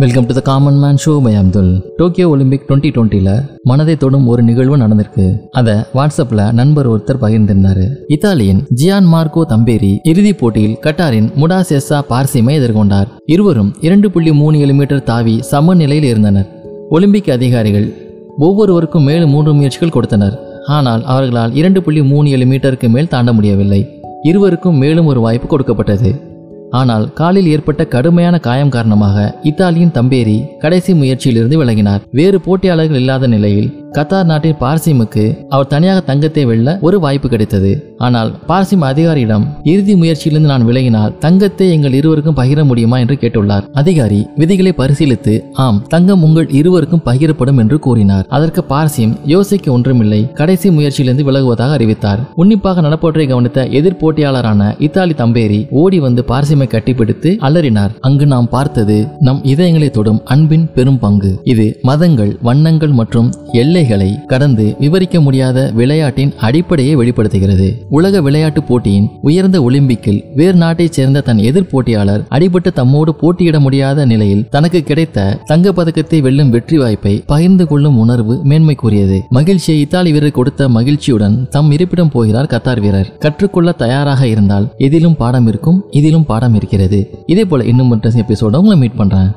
Welcome to the common man show by Abdul Tokyo Olympic twenty டுவெண்ட்டியில் மனதை தொடும் ஒரு நிகழ்வு நடந்திருக்கு. அதை வாட்ஸ்அப்பில் நண்பர் ஒருத்தர் பகிர்ந்திருந்தாரு. இத்தாலியின் ஜியான் மார்க்கோ தம்பேரி இறுதிப் போட்டியில் கட்டாரின் முடாசெஸ்ஸா பார்சிமை எதிர்கொண்டார். இருவரும் இரண்டு புள்ளி மூணு கிலோமீட்டர் தாவி சமநிலையில் இருந்தனர். ஒலிம்பிக் அதிகாரிகள் ஒவ்வொருவருக்கும் மேலும் மூன்று முயற்சிகள் கொடுத்தனர். ஆனால் அவர்களால் இரண்டு புள்ளி மூணு ஏழு மீட்டருக்கு மேல் தாண்ட முடியவில்லை. இருவருக்கும் மேலும் ஒரு வாய்ப்பு கொடுக்கப்பட்டது. ஆனால் காலில் ஏற்பட்ட கடுமையான காயம் காரணமாக இத்தாலியின் தம்பேரி கடைசி முயற்சியிலிருந்து விலகினார். வேறு போட்டியாளர்கள் இல்லாத நிலையில் கத்தார் நாட்டின் பார்சிமுக்கு அவர் தனியாக தங்கத்தை வெல்ல ஒரு வாய்ப்பு கிடைத்தது. ஆனால் பார்சிம் அதிகாரியிடம் இறுதி முயற்சியிலிருந்து நான் விலகினால் தங்கத்தை எங்கள் இருவருக்கும் பகிர முடியுமா? என்று கேட்டுள்ளார். அதிகாரி விதிகளை பரிசீலித்து ஆம் தங்கம் உங்கள் இருவருக்கும் பகிரப்படும் என்று கூறினார். அதற்கு பார்சிம் யோசிக்க ஒன்றுமில்லை கடைசி முயற்சியிலிருந்து விலகுவதாக அறிவித்தார். உன்னிப்பாக நடப்பவற்றை கவனித்த எதிர் போட்டியாளரான இத்தாலி தம்பேரி ஓடி வந்து பார்சிமை கட்டிப்பிடித்து அலறினார். அங்கு நாம் பார்த்தது நம் இதயங்களை தொடும் அன்பின் பெரும் பங்கு இது மதங்கள் வண்ணங்கள் மற்றும் எல்லைகளை கடந்து விவரிக்க முடியாத விளையாட்டின் அடிப்படையை வெளிப்படுத்துகிறது. உலக விளையாட்டு போட்டியின் உயர்ந்த ஒலிம்பிக்கில் வேறு நாட்டைச் சேர்ந்த தன் எதிர் போட்டியாளர் அடிபட்டு தம்மோடு போட்டியிட முடியாத நிலையில் தனக்கு கிடைத்த தங்க பதக்கத்தை வெல்லும் வெற்றி வாய்ப்பை பகிர்ந்து கொள்ளும் உணர்வு மேன்மை கூறியது மகிழ்ச்சியை இத்தாலி வீரர் கொடுத்த மகிழ்ச்சியுடன் தம் இருப்பிடம் போகிறார் கத்தார் வீரர். கற்றுக்கொள்ள தயாராக இருந்தால் எதிலும் பாடம் இருக்கும் இதிலும் பாடம் இருக்கிறது. இதே போல இன்னும் எபிசோட உங்களை மீட் பண்றேன்.